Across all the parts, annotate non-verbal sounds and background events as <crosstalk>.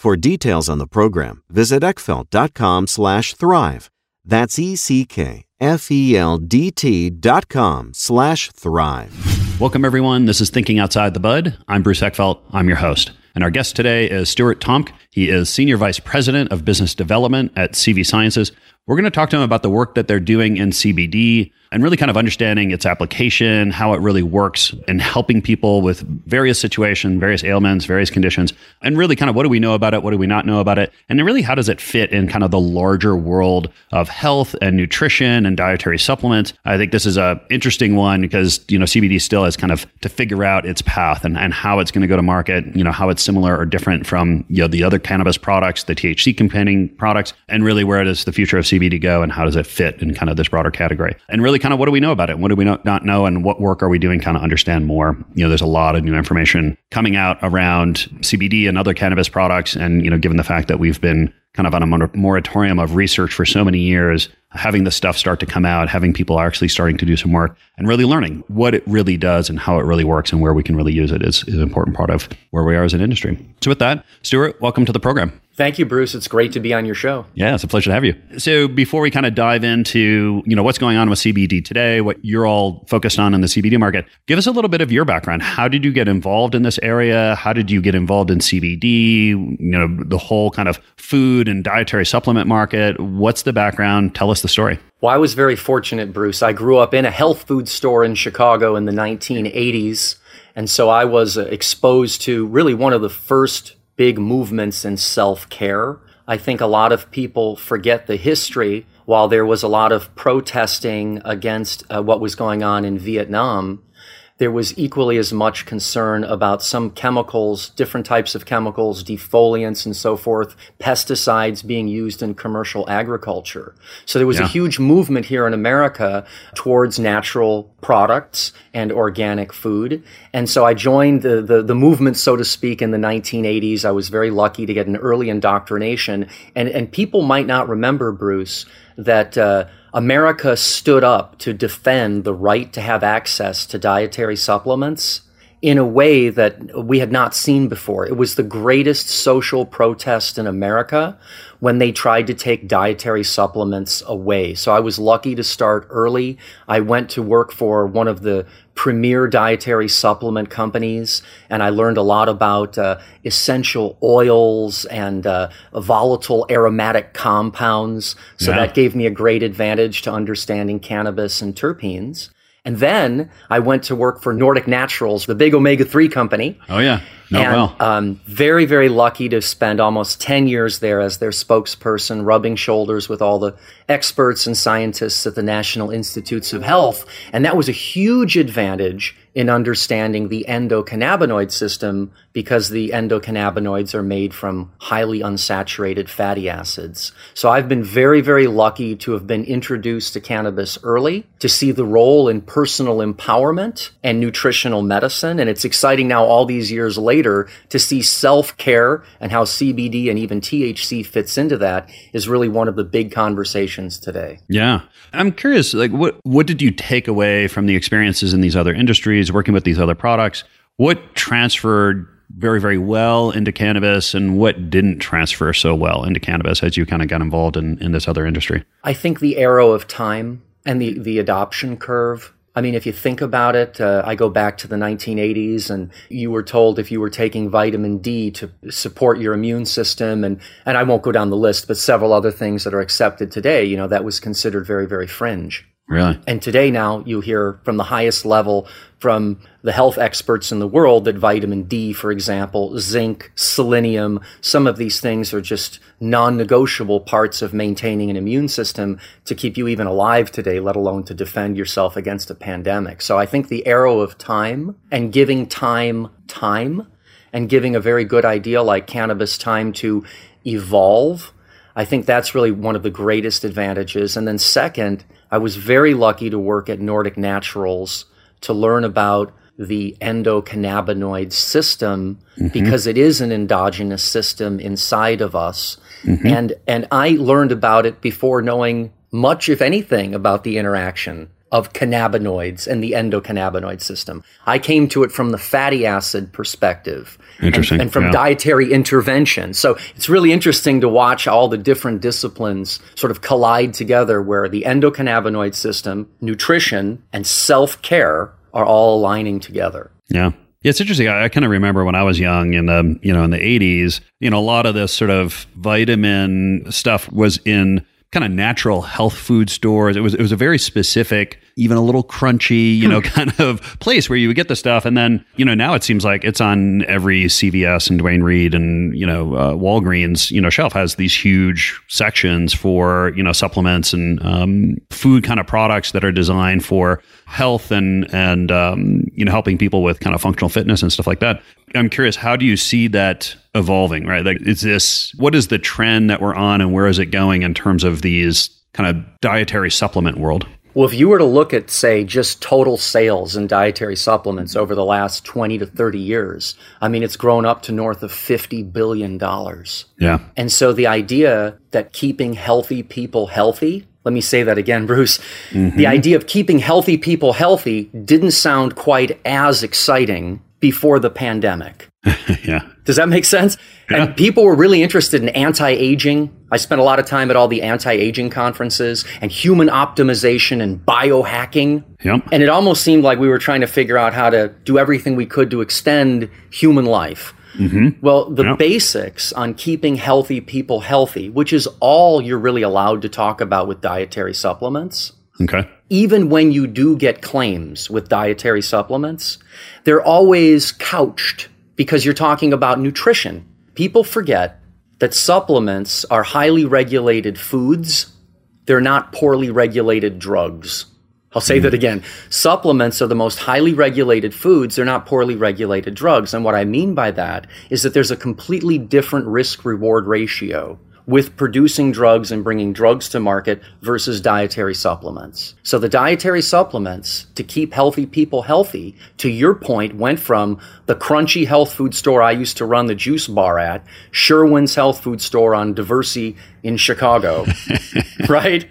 For details on the program, visit eckfeldt.com slash thrive. That's E-C-K-F-E-L-D-T dot com slash thrive. Welcome, everyone. This is Thinking Outside the Bud. I'm Bruce Eckfeldt. I'm your host. And our guest today is Stuart Tomc. He is Senior Vice President of Business Development at CV Sciences. We're going to talk to him about the work that they're doing in CBD and really kind of understanding its application, how it really works, and helping people with various situations, various ailments, various conditions, and really kind of what do we know about it, what do we not know about it, and really how does it fit in kind of the larger world of health and nutrition and dietary supplements. I think this is a interesting one because you know CBD still has kind of to figure out its path and, and how it's going to go to market, you know how it's similar or different from you know the other cannabis products, the THC containing products, and really where does the future of CBD go and how does it fit in kind of this broader category, and really kind of what do we know about it? What do we not know? And what work are we doing kind of understand more? You know, there's a lot of new information coming out around CBD and other cannabis products. And, you know, given the fact that we've been kind of on a moratorium of research for so many years, having the stuff start to come out, having people actually starting to do some work and really learning what it really does and how it really works and where we can really use it is, is an important part of where we are as an industry. So with that, Stuart, welcome to the program. Thank you, Bruce. It's great to be on your show. Yeah, it's a pleasure to have you. So before we kind of dive into, you know, what's going on with CBD today, what you're all focused on in the CBD market, give us a little bit of your background. How did you get involved in this area? How did you get involved in CBD? You know, the whole kind of food and dietary supplement market. What's the background? Tell us the story. Well, I was very fortunate, Bruce. I grew up in a health food store in Chicago in the 1980s. And so I was exposed to really one of the first big movements in self care. I think a lot of people forget the history. While there was a lot of protesting against uh, what was going on in Vietnam, there was equally as much concern about some chemicals, different types of chemicals, defoliants and so forth, pesticides being used in commercial agriculture. So there was yeah. a huge movement here in America towards natural products and organic food. And so I joined the, the, the movement, so to speak, in the 1980s. I was very lucky to get an early indoctrination. And, and people might not remember, Bruce, that, uh, America stood up to defend the right to have access to dietary supplements in a way that we had not seen before. It was the greatest social protest in America when they tried to take dietary supplements away. So I was lucky to start early. I went to work for one of the premier dietary supplement companies, and I learned a lot about uh, essential oils and uh, volatile aromatic compounds. So Yeah. that gave me a great advantage to understanding cannabis and terpenes. And then I went to work for Nordic Naturals, the big omega 3 company. Oh yeah. No and um, very, very lucky to spend almost 10 years there as their spokesperson, rubbing shoulders with all the experts and scientists at the National Institutes of Health. And that was a huge advantage in understanding the endocannabinoid system because the endocannabinoids are made from highly unsaturated fatty acids. So I've been very, very lucky to have been introduced to cannabis early, to see the role in personal empowerment and nutritional medicine. And it's exciting now, all these years later, to see self care and how CBD and even THC fits into that is really one of the big conversations today. Yeah. I'm curious, like what what did you take away from the experiences in these other industries, working with these other products? What transferred very, very well into cannabis and what didn't transfer so well into cannabis as you kind of got involved in, in this other industry? I think the arrow of time and the, the adoption curve. I mean, if you think about it, uh, I go back to the 1980s, and you were told if you were taking vitamin D to support your immune system, and and I won't go down the list, but several other things that are accepted today. You know, that was considered very, very fringe. Really? And today now you hear from the highest level from the health experts in the world that vitamin D, for example, zinc, selenium, some of these things are just non-negotiable parts of maintaining an immune system to keep you even alive today, let alone to defend yourself against a pandemic. So I think the arrow of time and giving time time and giving a very good idea like cannabis time to evolve I think that's really one of the greatest advantages. And then, second, I was very lucky to work at Nordic Naturals to learn about the endocannabinoid system mm-hmm. because it is an endogenous system inside of us. Mm-hmm. And, and I learned about it before knowing much, if anything, about the interaction of cannabinoids and the endocannabinoid system. I came to it from the fatty acid perspective. and- And, from yeah. dietary intervention. So it's really interesting to watch all the different disciplines sort of collide together where the endocannabinoid system, nutrition, and self care are all aligning together. Yeah. Yeah, it's interesting. I, I kind of remember when I was young in the, you know, in the 80s, you know, a lot of this sort of vitamin stuff was in kind of natural health food stores. It was it was a very specific, even a little crunchy, you know, <laughs> kind of place where you would get the stuff. And then, you know, now it seems like it's on every CVS and Duane Reade and, you know, uh, Walgreens, you know, shelf has these huge sections for, you know, supplements and um, food kind of products that are designed for health and, and um, you know, helping people with kind of functional fitness and stuff like that. I'm curious, how do you see that evolving, right? Like, is this, what is the trend that we're on and where is it going in terms of these kind of dietary supplement world? Well, if you were to look at, say, just total sales in dietary supplements over the last 20 to 30 years, I mean, it's grown up to north of $50 billion. Yeah. And so the idea that keeping healthy people healthy, let me say that again, <laughs> Bruce. The mm-hmm. idea of keeping healthy people healthy didn't sound quite as exciting before the pandemic. <laughs> yeah. Does that make sense? And people were really interested in anti aging. I spent a lot of time at all the anti aging conferences and human optimization and biohacking. Yep. And it almost seemed like we were trying to figure out how to do everything we could to extend human life. Mm-hmm. Well, the Yep. basics on keeping healthy people healthy, which is all you're really allowed to talk about with dietary supplements, Okay. Even when you do get claims with dietary supplements, they're always couched because you're talking about nutrition. People forget that supplements are highly regulated foods, they're not poorly regulated drugs. I'll say hmm. that again. Supplements are the most highly regulated foods. They're not poorly regulated drugs. And what I mean by that is that there's a completely different risk reward ratio with producing drugs and bringing drugs to market versus dietary supplements. So the dietary supplements to keep healthy people healthy, to your point, went from the crunchy health food store I used to run the juice bar at, Sherwin's health food store on Diversey in Chicago, <laughs> right?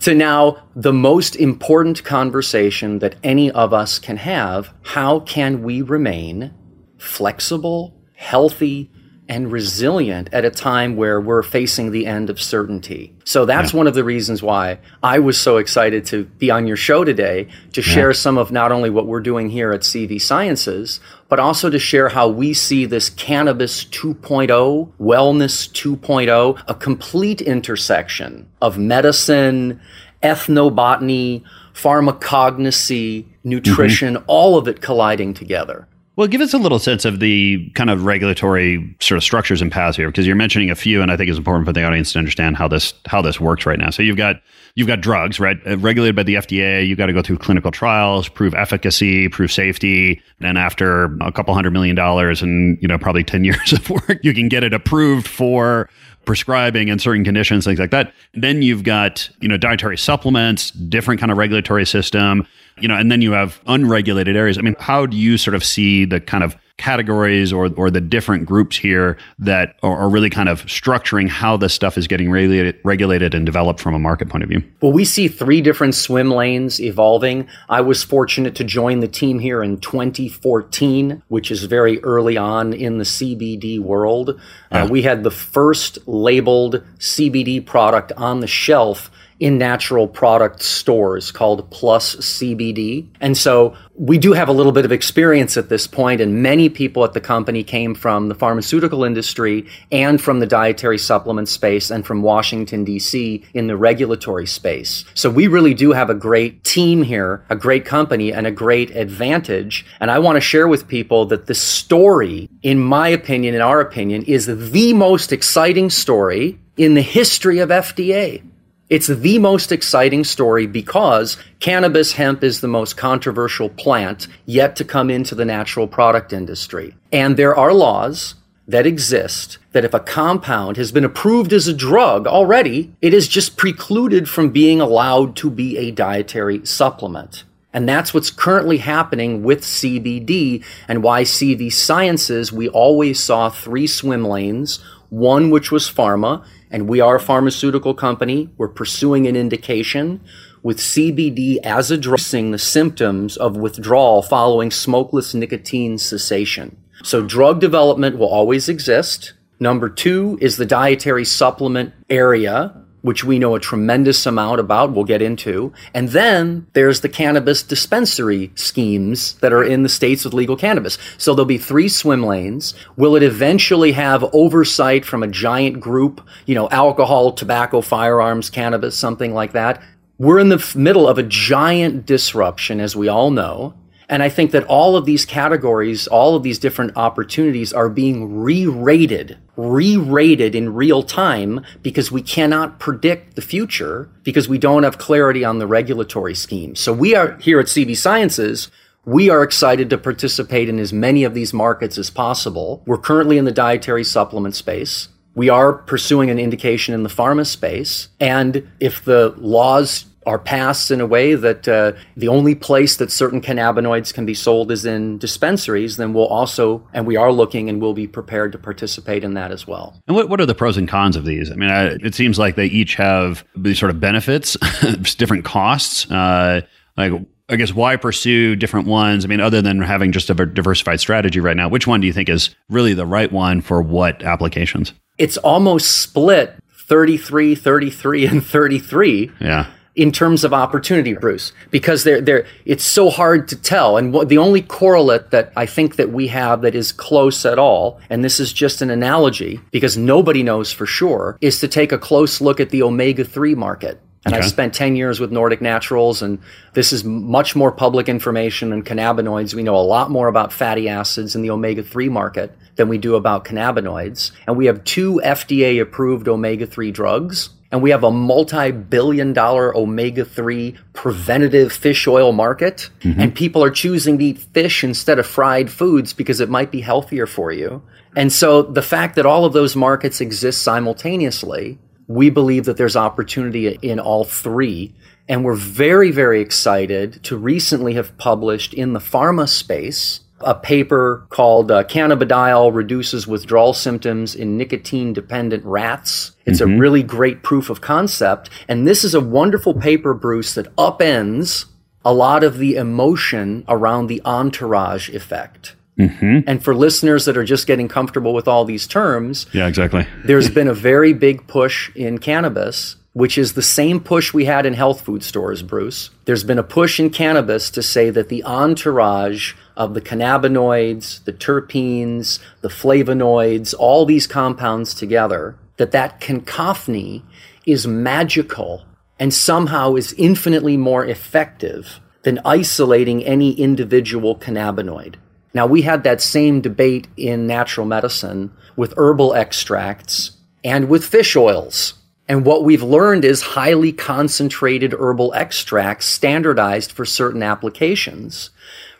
to now the most important conversation that any of us can have. How can we remain flexible, healthy, and resilient at a time where we're facing the end of certainty. So that's yeah. one of the reasons why I was so excited to be on your show today to yeah. share some of not only what we're doing here at CV Sciences, but also to share how we see this cannabis 2.0, wellness 2.0, a complete intersection of medicine, ethnobotany, pharmacognosy, nutrition, mm-hmm. all of it colliding together. Well, give us a little sense of the kind of regulatory sort of structures and paths here, because you're mentioning a few, and I think it's important for the audience to understand how this how this works right now. So you've got you've got drugs, right, uh, regulated by the FDA. You've got to go through clinical trials, prove efficacy, prove safety, and after a couple hundred million dollars and you know probably ten <laughs> years of work, you can get it approved for prescribing in certain conditions, things like that. Then you've got, you know, dietary supplements, different kind of regulatory system, you know, and then you have unregulated areas. I mean, how do you sort of see the kind of categories or, or the different groups here that are, are really kind of structuring how this stuff is getting regulated, regulated and developed from a market point of view? Well, we see three different swim lanes evolving. I was fortunate to join the team here in 2014, which is very early on in the CBD world. Uh, yeah. Uh, we had the first labeled CBD product on the shelf in natural product stores called Plus CBD. And so we do have a little bit of experience at this point, and many people at the company came from the pharmaceutical industry and from the dietary supplement space and from Washington, D.C. in the regulatory space. So we really do have a great team here, a great company, and a great advantage. And I want to share with people that the story, in my opinion, in our opinion, is the most exciting story in the history of FDA. It's the most exciting story because cannabis hemp is the most controversial plant yet to come into the natural product industry. And there are laws that exist that if a compound has been approved as a drug already, it is just precluded from being allowed to be a dietary supplement. And that's what's currently happening with CBD and why CV Sciences, we always saw three swim lanes, one which was pharma, and we are a pharmaceutical company. We're pursuing an indication with CBD as addressing the symptoms of withdrawal following smokeless nicotine cessation. So drug development will always exist. Number two is the dietary supplement area which we know a tremendous amount about, we'll get into. And then there's the cannabis dispensary schemes that are in the states with legal cannabis. So there'll be three swim lanes. Will it eventually have oversight from a giant group, you know, alcohol, tobacco, firearms, cannabis, something like that? We're in the middle of a giant disruption, as we all know. And I think that all of these categories, all of these different opportunities are being re-rated, re-rated in real time because we cannot predict the future because we don't have clarity on the regulatory scheme. So we are here at CV Sciences. We are excited to participate in as many of these markets as possible. We're currently in the dietary supplement space. We are pursuing an indication in the pharma space. And if the laws are passed in a way that uh, the only place that certain cannabinoids can be sold is in dispensaries, then we'll also, and we are looking and we'll be prepared to participate in that as well. And what, what are the pros and cons of these? I mean, I, it seems like they each have these sort of benefits, <laughs> different costs. Uh, like, I guess why pursue different ones? I mean, other than having just a diversified strategy right now, which one do you think is really the right one for what applications? It's almost split 33, 33, and 33. Yeah in terms of opportunity, Bruce, because they're, they're, it's so hard to tell. And what, the only correlate that I think that we have that is close at all, and this is just an analogy because nobody knows for sure, is to take a close look at the omega 3 market. And okay. I spent 10 years with Nordic Naturals, and this is much more public information than cannabinoids. We know a lot more about fatty acids in the omega 3 market than we do about cannabinoids. And we have two FDA approved omega 3 drugs and we have a multi-billion dollar omega-3 preventative fish oil market mm-hmm. and people are choosing to eat fish instead of fried foods because it might be healthier for you and so the fact that all of those markets exist simultaneously we believe that there's opportunity in all three and we're very very excited to recently have published in the pharma space a paper called uh, Cannabidiol Reduces Withdrawal Symptoms in Nicotine Dependent Rats. It's mm-hmm. a really great proof of concept. And this is a wonderful paper, Bruce, that upends a lot of the emotion around the entourage effect. Mm-hmm. And for listeners that are just getting comfortable with all these terms, yeah, exactly. <laughs> there's been a very big push in cannabis, which is the same push we had in health food stores, Bruce. There's been a push in cannabis to say that the entourage of the cannabinoids, the terpenes, the flavonoids, all these compounds together, that that cacophony is magical and somehow is infinitely more effective than isolating any individual cannabinoid. Now, we had that same debate in natural medicine with herbal extracts and with fish oils. And what we've learned is highly concentrated herbal extracts standardized for certain applications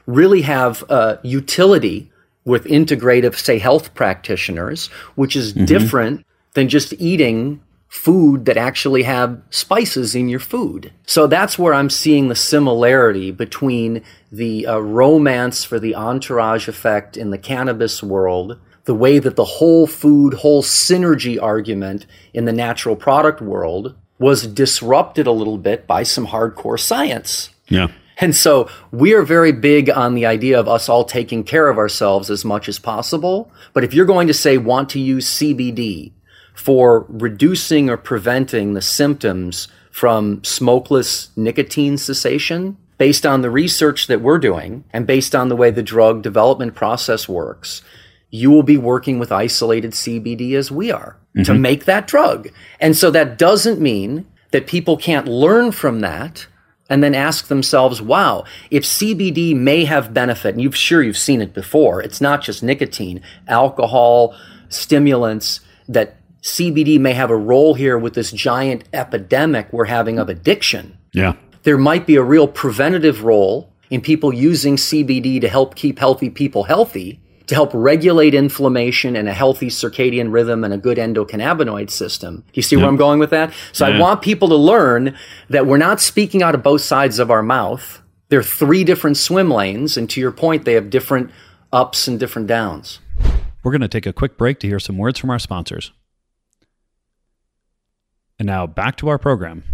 really have uh, utility with integrative, say, health practitioners, which is mm-hmm. different than just eating food that actually have spices in your food. So that's where I'm seeing the similarity between the uh, romance for the entourage effect in the cannabis world, the way that the whole food, whole synergy argument in the natural product world was disrupted a little bit by some hardcore science. Yeah. And so we are very big on the idea of us all taking care of ourselves as much as possible. But if you're going to say want to use CBD for reducing or preventing the symptoms from smokeless nicotine cessation, based on the research that we're doing and based on the way the drug development process works, you will be working with isolated CBD as we are mm-hmm. to make that drug. And so that doesn't mean that people can't learn from that and then ask themselves, wow, if CBD may have benefit, and you've sure you've seen it before, it's not just nicotine, alcohol, stimulants, that CBD may have a role here with this giant epidemic we're having of addiction. Yeah. There might be a real preventative role in people using CBD to help keep healthy people healthy to help regulate inflammation and a healthy circadian rhythm and a good endocannabinoid system. You see yep. where I'm going with that? So yeah. I want people to learn that we're not speaking out of both sides of our mouth. There are three different swim lanes, and to your point, they have different ups and different downs. We're going to take a quick break to hear some words from our sponsors. And now back to our program.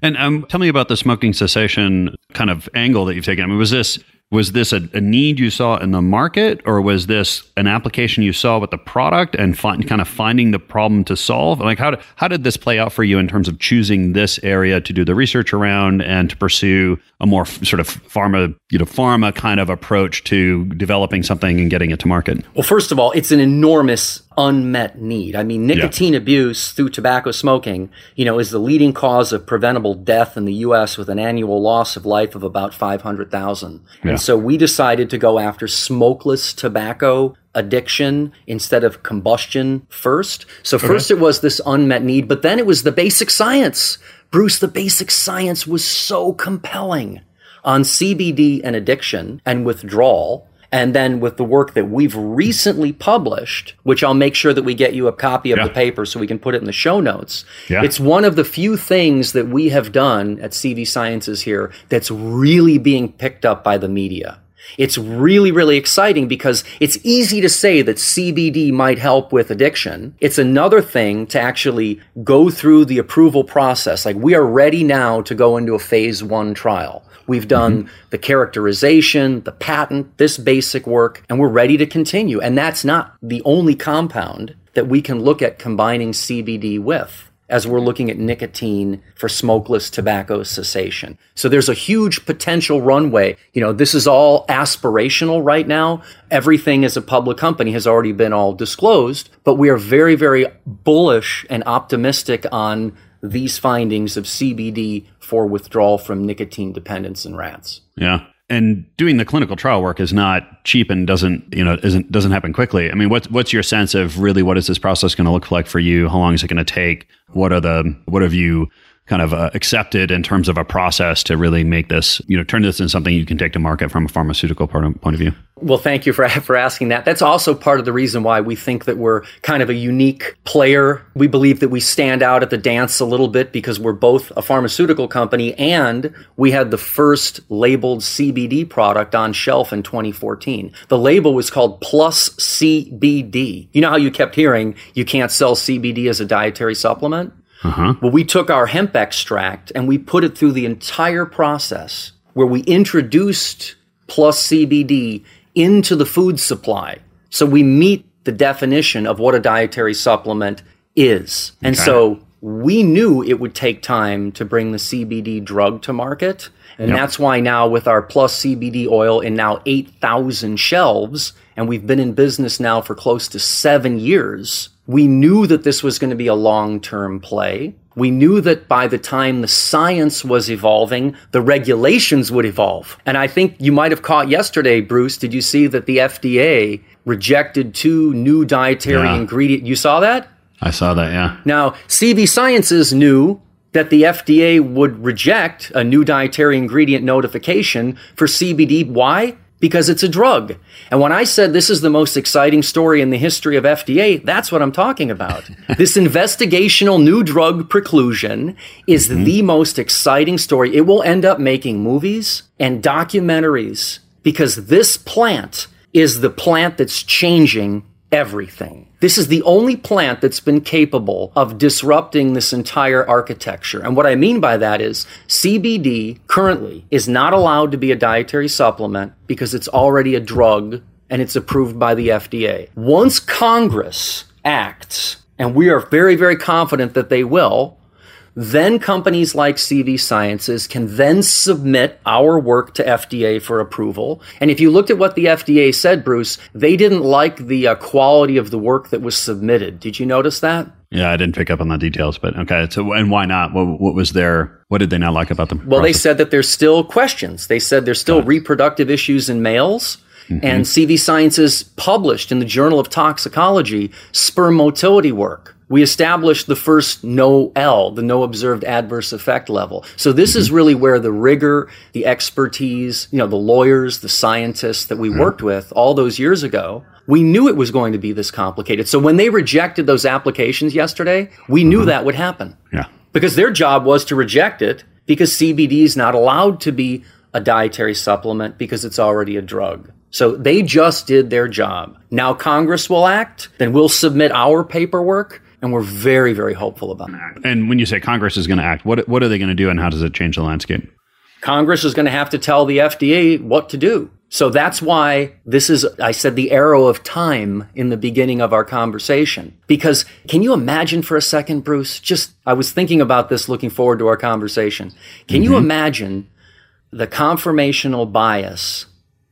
And um, tell me about the smoking cessation kind of angle that you've taken. I mean, was this was this a, a, need you saw in the market or was this an application you saw with the product and kind of finding the problem to solve? Like how, how did this play out for you in terms of choosing this area to do the research around and to pursue a more f- sort of pharma you know pharma kind of approach to developing something and getting it to market? Well first of all it's an enormous unmet need. I mean, nicotine yeah. abuse through tobacco smoking, you know, is the leading cause of preventable death in the U.S. with an annual loss of life of about 500,000. Yeah. And so we decided to go after smokeless tobacco addiction instead of combustion first. So first okay. it was this unmet need, but then it was the basic science. Bruce, the basic science was so compelling on CBD and addiction and withdrawal and then with the work that we've recently published, which I'll make sure that we get you a copy of yeah. the paper so we can put it in the show notes. Yeah. It's one of the few things that we have done at CV Sciences here that's really being picked up by the media. It's really, really exciting because it's easy to say that CBD might help with addiction. It's another thing to actually go through the approval process. Like we are ready now to go into a phase one trial. We've done mm-hmm. the characterization, the patent, this basic work, and we're ready to continue. And that's not the only compound that we can look at combining CBD with as we're looking at nicotine for smokeless tobacco cessation. So there's a huge potential runway. You know, this is all aspirational right now. Everything as a public company has already been all disclosed, but we are very, very bullish and optimistic on these findings of CBD for withdrawal from nicotine dependence in rats. Yeah. And doing the clinical trial work is not cheap and doesn't, you know, isn't doesn't happen quickly. I mean, what's what's your sense of really what is this process going to look like for you? How long is it going to take? What are the what have you kind of uh, accepted in terms of a process to really make this, you know, turn this into something you can take to market from a pharmaceutical point of view? Well, thank you for, for asking that. That's also part of the reason why we think that we're kind of a unique player. We believe that we stand out at the dance a little bit because we're both a pharmaceutical company and we had the first labeled CBD product on shelf in 2014. The label was called Plus CBD. You know how you kept hearing you can't sell CBD as a dietary supplement? Uh-huh. Well, we took our hemp extract and we put it through the entire process where we introduced plus CBD into the food supply. So we meet the definition of what a dietary supplement is. And okay. so we knew it would take time to bring the CBD drug to market. And yep. that's why now with our plus CBD oil in now 8,000 shelves, and we've been in business now for close to seven years, we knew that this was going to be a long term play. We knew that by the time the science was evolving, the regulations would evolve. And I think you might have caught yesterday, Bruce. Did you see that the FDA rejected two new dietary yeah. ingredients? You saw that? I saw that, yeah. Now, CV Sciences knew that the FDA would reject a new dietary ingredient notification for CBD. Why? Because it's a drug. And when I said this is the most exciting story in the history of FDA, that's what I'm talking about. <laughs> this investigational new drug preclusion is mm-hmm. the most exciting story. It will end up making movies and documentaries because this plant is the plant that's changing everything. This is the only plant that's been capable of disrupting this entire architecture. And what I mean by that is CBD currently is not allowed to be a dietary supplement because it's already a drug and it's approved by the FDA. Once Congress acts, and we are very, very confident that they will, then companies like CV Sciences can then submit our work to FDA for approval. And if you looked at what the FDA said, Bruce, they didn't like the uh, quality of the work that was submitted. Did you notice that? Yeah, I didn't pick up on the details, but okay. So, and why not? What, what was their? What did they not like about them? Well, process? they said that there's still questions. They said there's still reproductive issues in males. Mm-hmm. And CV Sciences published in the Journal of Toxicology sperm motility work we established the first NOAEL, the no observed adverse effect level. So this mm-hmm. is really where the rigor, the expertise, you know, the lawyers, the scientists that we mm-hmm. worked with all those years ago, we knew it was going to be this complicated. So when they rejected those applications yesterday, we knew mm-hmm. that would happen. Yeah. Because their job was to reject it because CBD is not allowed to be a dietary supplement because it's already a drug. So they just did their job. Now Congress will act, then we'll submit our paperwork and we're very, very hopeful about that. And when you say Congress is going to act, what, what are they going to do and how does it change the landscape? Congress is going to have to tell the FDA what to do. So that's why this is, I said, the arrow of time in the beginning of our conversation. Because can you imagine for a second, Bruce? Just, I was thinking about this looking forward to our conversation. Can mm-hmm. you imagine the confirmational bias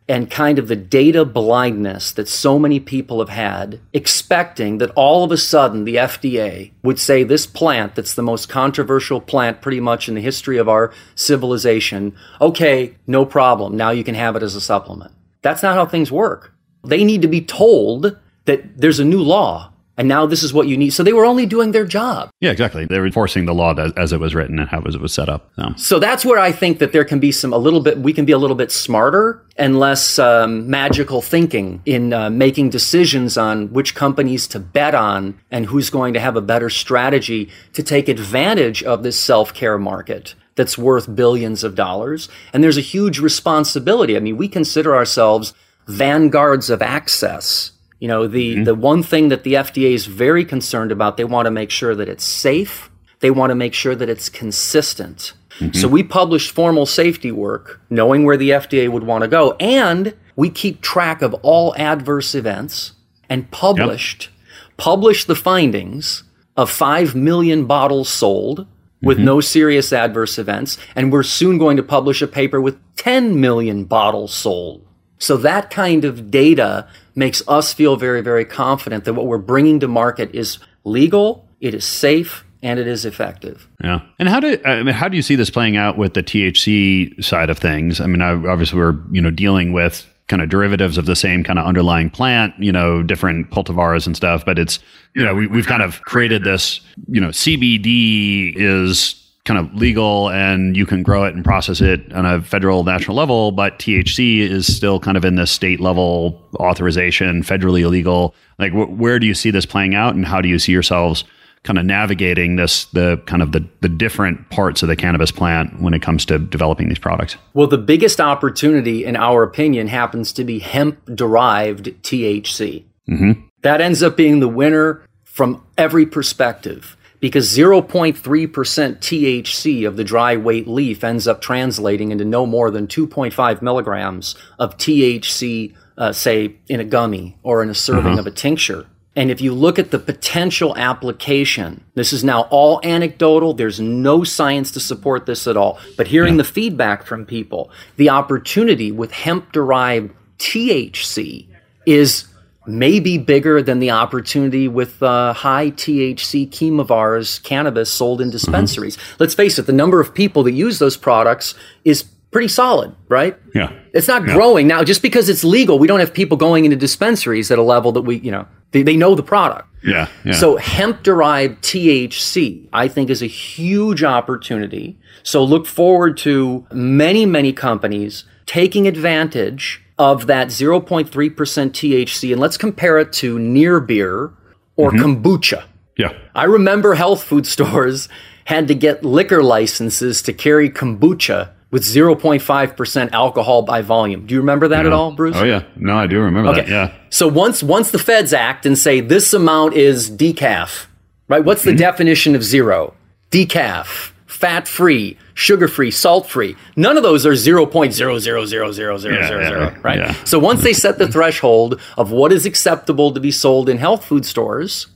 and kind of the data blindness that so many people have had, expecting that all of a sudden the FDA would say this plant that's the most controversial plant pretty much in the history of our civilization, okay, no problem. Now you can have it as a supplement. That's not how things work. They need to be told that there's a new law and now this is what you need. So they were only doing their job. Yeah, exactly. They were enforcing the law as, as it was written and how it was set up. So. so. that's where I think that there can be some a little bit. We can be a little bit smarter and less um, magical thinking in uh, making decisions on which companies to bet on and who's going to have a better strategy to take advantage of this self care market that's worth billions of dollars. And there's a huge responsibility. I mean, we consider ourselves vanguards of access you know, the, mm-hmm. the one thing that the FDA is very concerned about, they want to make sure that it's safe. They want to make sure that it's consistent. Mm-hmm. So we publish formal safety work, knowing where the FDA would want to go. And we keep track of all adverse events and published, yep. published the findings of 5 million bottles sold with mm-hmm. no serious adverse events. And we're soon going to publish a paper with 10 million bottles sold. So that kind of data makes us feel very, very confident that what we're bringing to market is legal, it is safe, and it is effective. Yeah. And how do I mean, how do you see this playing out with the THC side of things? I mean, obviously we're you know dealing with kind of derivatives of the same kind of underlying plant, you know, different cultivars and stuff, but it's you know we, we've kind of created this you know CBD is kind of legal and you can grow it and process it on a federal national level, but THC is still kind of in the state level authorization, federally illegal. Like, wh- where do you see this playing out, and how do you see yourselves kind of navigating this, the kind of the the different parts of the cannabis plant when it comes to developing these products? Well, the biggest opportunity, in our opinion, happens to be hemp derived THC. Mm-hmm. That ends up being the winner from every perspective because 0.3% THC of the dry weight leaf ends up translating into no more than 2.5 milligrams of THC, uh, say, in a gummy or in a serving of a tincture. And if you look at the potential application, this is now all anecdotal. There's no science to support this at all. But hearing the feedback from people, the opportunity with hemp derived THC is maybe bigger than the opportunity with uh, high THC chemovars cannabis sold in dispensaries. Let's face it, the number of people that use those products is pretty solid, right? Yeah. It's not growing now. Just because it's legal, we don't have people going into dispensaries at a level that we, you know, they, they know the product. Yeah. Yeah. So hemp derived THC, I think, is a huge opportunity. So look forward to many, many companies taking advantage of that 0.3% THC. And let's compare it to near beer or mm-hmm. kombucha. yeah. I remember health food stores <laughs> had to get liquor licenses to carry kombucha with 0.5% alcohol by volume. Do you remember that at all, Bruce? Oh yeah. No, I do remember that. Yeah. So once once the feds act and say this amount is decaf, right? What's the mm-hmm. definition of zero? Decaf, fat free, sugar free, salt free. None of those are 0.0000000, yeah, right? yeah. So once they set the threshold of what is acceptable to be sold in health food stores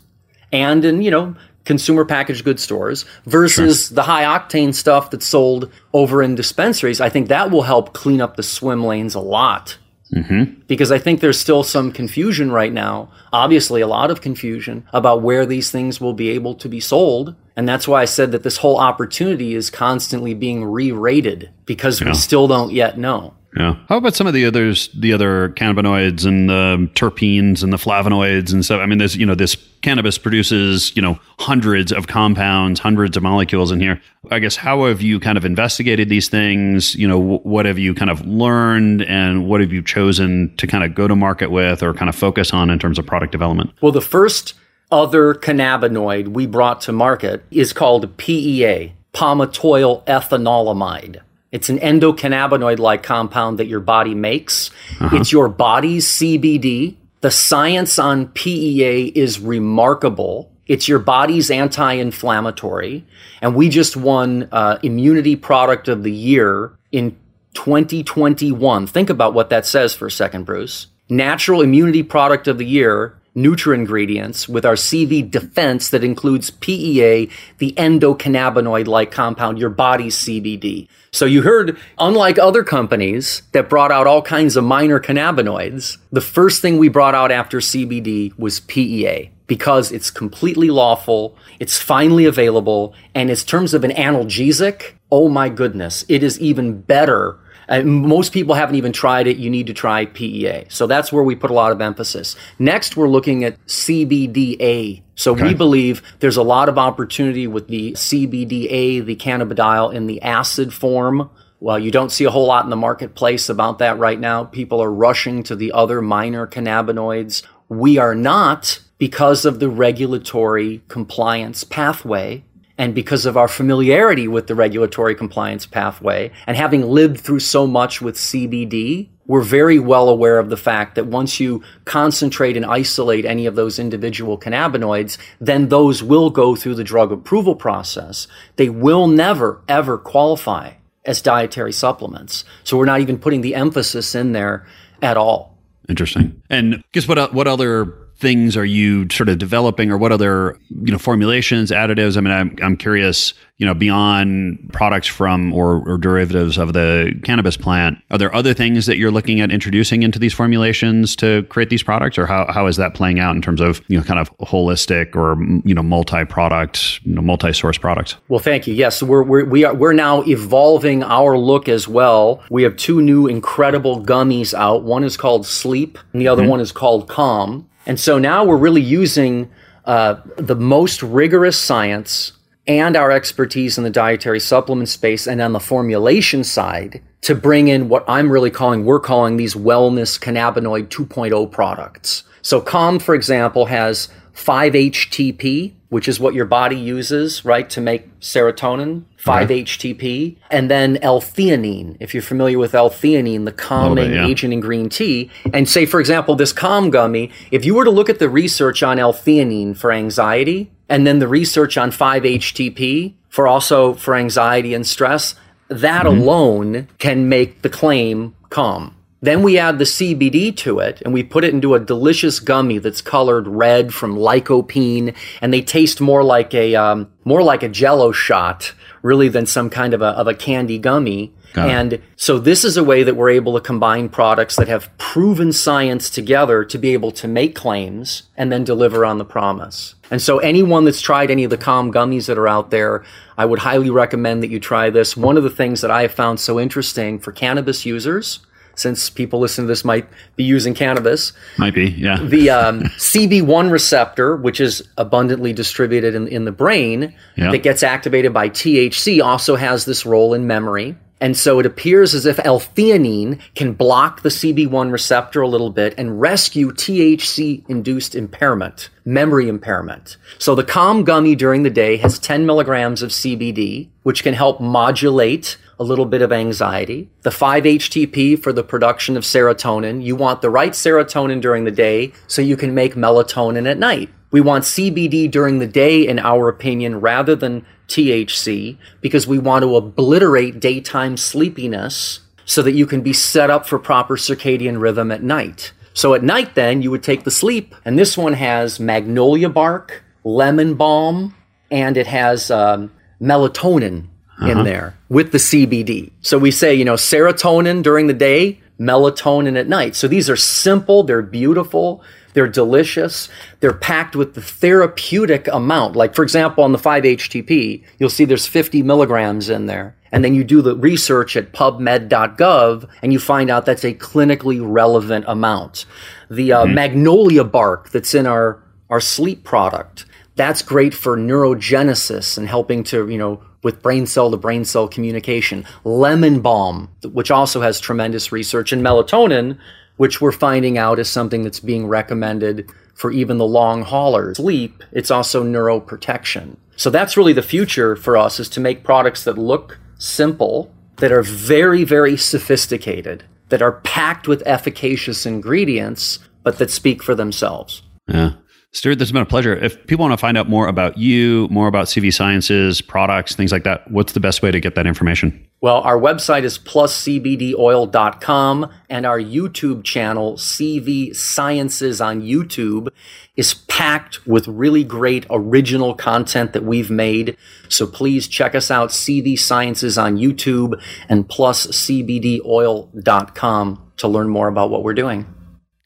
and in, you know, consumer packaged goods stores versus the high octane stuff that's sold over in dispensaries, I think that will help clean up the swim lanes a lot. Mm-hmm. Because I think there's still some confusion right now, obviously, a lot of confusion about where these things will be able to be sold. And that's why I said that this whole opportunity is constantly being re rated because we still don't yet know. Yeah. How about some of the others, the other cannabinoids and the terpenes and the flavonoids and stuff? I mean, there's, you know, this cannabis produces, you know, hundreds of compounds, hundreds of molecules in here. I guess, how have you kind of investigated these things? You know, wh- what have you kind of learned and what have you chosen to kind of go to market with or kind of focus on in terms of product development? Well, the first other cannabinoid we brought to market is called PEA, palmitoyl ethanolamide. It's an endocannabinoid like compound that your body makes. It's your body's CBD. The science on PEA is remarkable. It's your body's anti inflammatory. And we just won uh, Immunity Product of the Year in 2021. Think about what that says for a second, Bruce. Natural Immunity Product of the Year, Nutra Ingredients, with our CV defense that includes PEA, the endocannabinoid like compound, your body's CBD. So you heard, unlike other companies that brought out all kinds of minor cannabinoids, the first thing we brought out after CBD was PEA because it's completely lawful, it's finally available, and in terms of an analgesic, oh my goodness, it is even better. Uh, most people haven't even tried it. You need to try PEA. So that's where we put a lot of emphasis. Next, we're looking at CBDA. So we believe there's a lot of opportunity with the CBDA, the cannabidiol in the acid form. Well, you don't see a whole lot in the marketplace about that right now. People are rushing to the other minor cannabinoids. We are not because of the regulatory compliance pathway and because of our familiarity with the regulatory compliance pathway and having lived through so much with CBD, we're very well aware of the fact that once you concentrate and isolate any of those individual cannabinoids, then those will go through the drug approval process. They will never, ever qualify as dietary supplements. So we're not even putting the emphasis in there at all. Interesting. And guess what? Uh, what other things are you sort of developing, or what other you know formulations, additives? I mean, I'm I'm curious. You know, beyond products from or, or derivatives of the cannabis plant, are there other things that you're looking at introducing into these formulations to create these products, or how how is that playing out in terms of you know kind of holistic or you know multi-product, you know, multi-source products? Well, thank you. Yes, we're, we're, we are, we're now evolving our look as well. We have two new incredible gummies out. One is called Sleep, and the other mm-hmm. one is called Calm. And so now we're really using uh, the most rigorous science and our expertise in the dietary supplement space and on the formulation side to bring in what I'm really calling, we're calling these wellness cannabinoid 2.0 products. So Calm, for example, has 5-HTP, which is what your body uses, right, to make serotonin, 5-HTP, and then L-theanine. If you're familiar with L-theanine, the calming bit, yeah. agent in green tea, and say, for example, this Calm gummy, if you were to look at the research on L-theanine for anxiety, and then the research on 5-HTP for also for anxiety and stress, that mm-hmm. alone can make the claim calm. Then we add the CBD to it and we put it into a delicious gummy that's colored red from lycopene and they taste more like a um, more like a jello shot really than some kind of a, of a candy gummy. Got it. and so this is a way that we're able to combine products that have proven science together to be able to make claims and then deliver on the promise. And so anyone that's tried any of the calm gummies that are out there, I would highly recommend that you try this. One of the things that I have found so interesting for cannabis users, since people listening to this might be using cannabis, Might be, yeah. the um, <laughs> CB1 receptor, which is abundantly distributed in, in the brain, Yeah. that gets activated by THC, also has this role in memory. And so it appears as if L-theanine can block the CB1 receptor a little bit and rescue THC-induced impairment, memory impairment. So the Calm gummy during the day has 10 milligrams of CBD, which can help modulate a little bit of anxiety. The 5-HTP for the production of serotonin. You want the right serotonin during the day so you can make melatonin at night. We want CBD during the day, in our opinion, rather than THC, because we want to obliterate daytime sleepiness so that you can be set up for proper circadian rhythm at night. So at night, then, you would take the sleep, and this one has magnolia bark, lemon balm, and it has um, melatonin in there with the CBD. So we say, you know, serotonin during the day, melatonin at night. So these are simple, they're beautiful, they're delicious, they're packed with the therapeutic amount. Like, for example, on the 5-HTP, you'll see there's 50 milligrams in there. And then you do the research at pubmed.gov and you find out that's a clinically relevant amount. The uh, magnolia bark that's in our, our sleep product, that's great for neurogenesis and helping to, you know, with brain cell to brain cell communication. Lemon balm, which also has tremendous research, and melatonin, which we're finding out is something that's being recommended for even the long haulers. Sleep, it's also neuroprotection. So that's really the future for us is to make products that look simple, that are very, very sophisticated, that are packed with efficacious ingredients, but that speak for themselves. Yeah. Stuart, this has been a pleasure. If people want to find out more about you, more about CV Sciences, products, things like that, what's the best way to get that information? Well, our website is pluscbdoil.com and our YouTube channel, CV Sciences on YouTube, is packed with really great original content that we've made. So please check us out, CV Sciences on YouTube and pluscbdoil.com to learn more about what we're doing.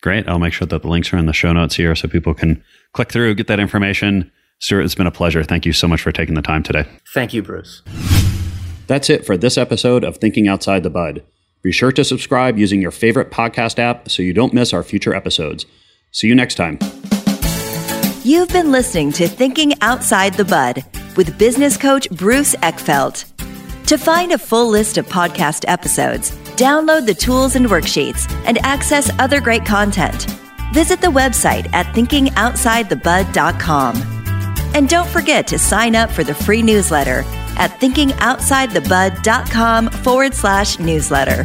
Great. I'll make sure that the links are in the show notes here so people can click through, get that information. Stuart, it's been a pleasure. Thank you so much for taking the time today. Thank you, Bruce. That's it for this episode of Thinking Outside the Bud. Be sure to subscribe using your favorite podcast app so you don't miss our future episodes. See you next time. You've been listening to Thinking Outside the Bud with business coach Bruce Eckfeldt. To find a full list of podcast episodes, download the tools and worksheets, and access other great content, visit the website at thinkingoutsidethebud.com. And don't forget to sign up for the free newsletter at thinkingoutsidethebud.com forward slash newsletter.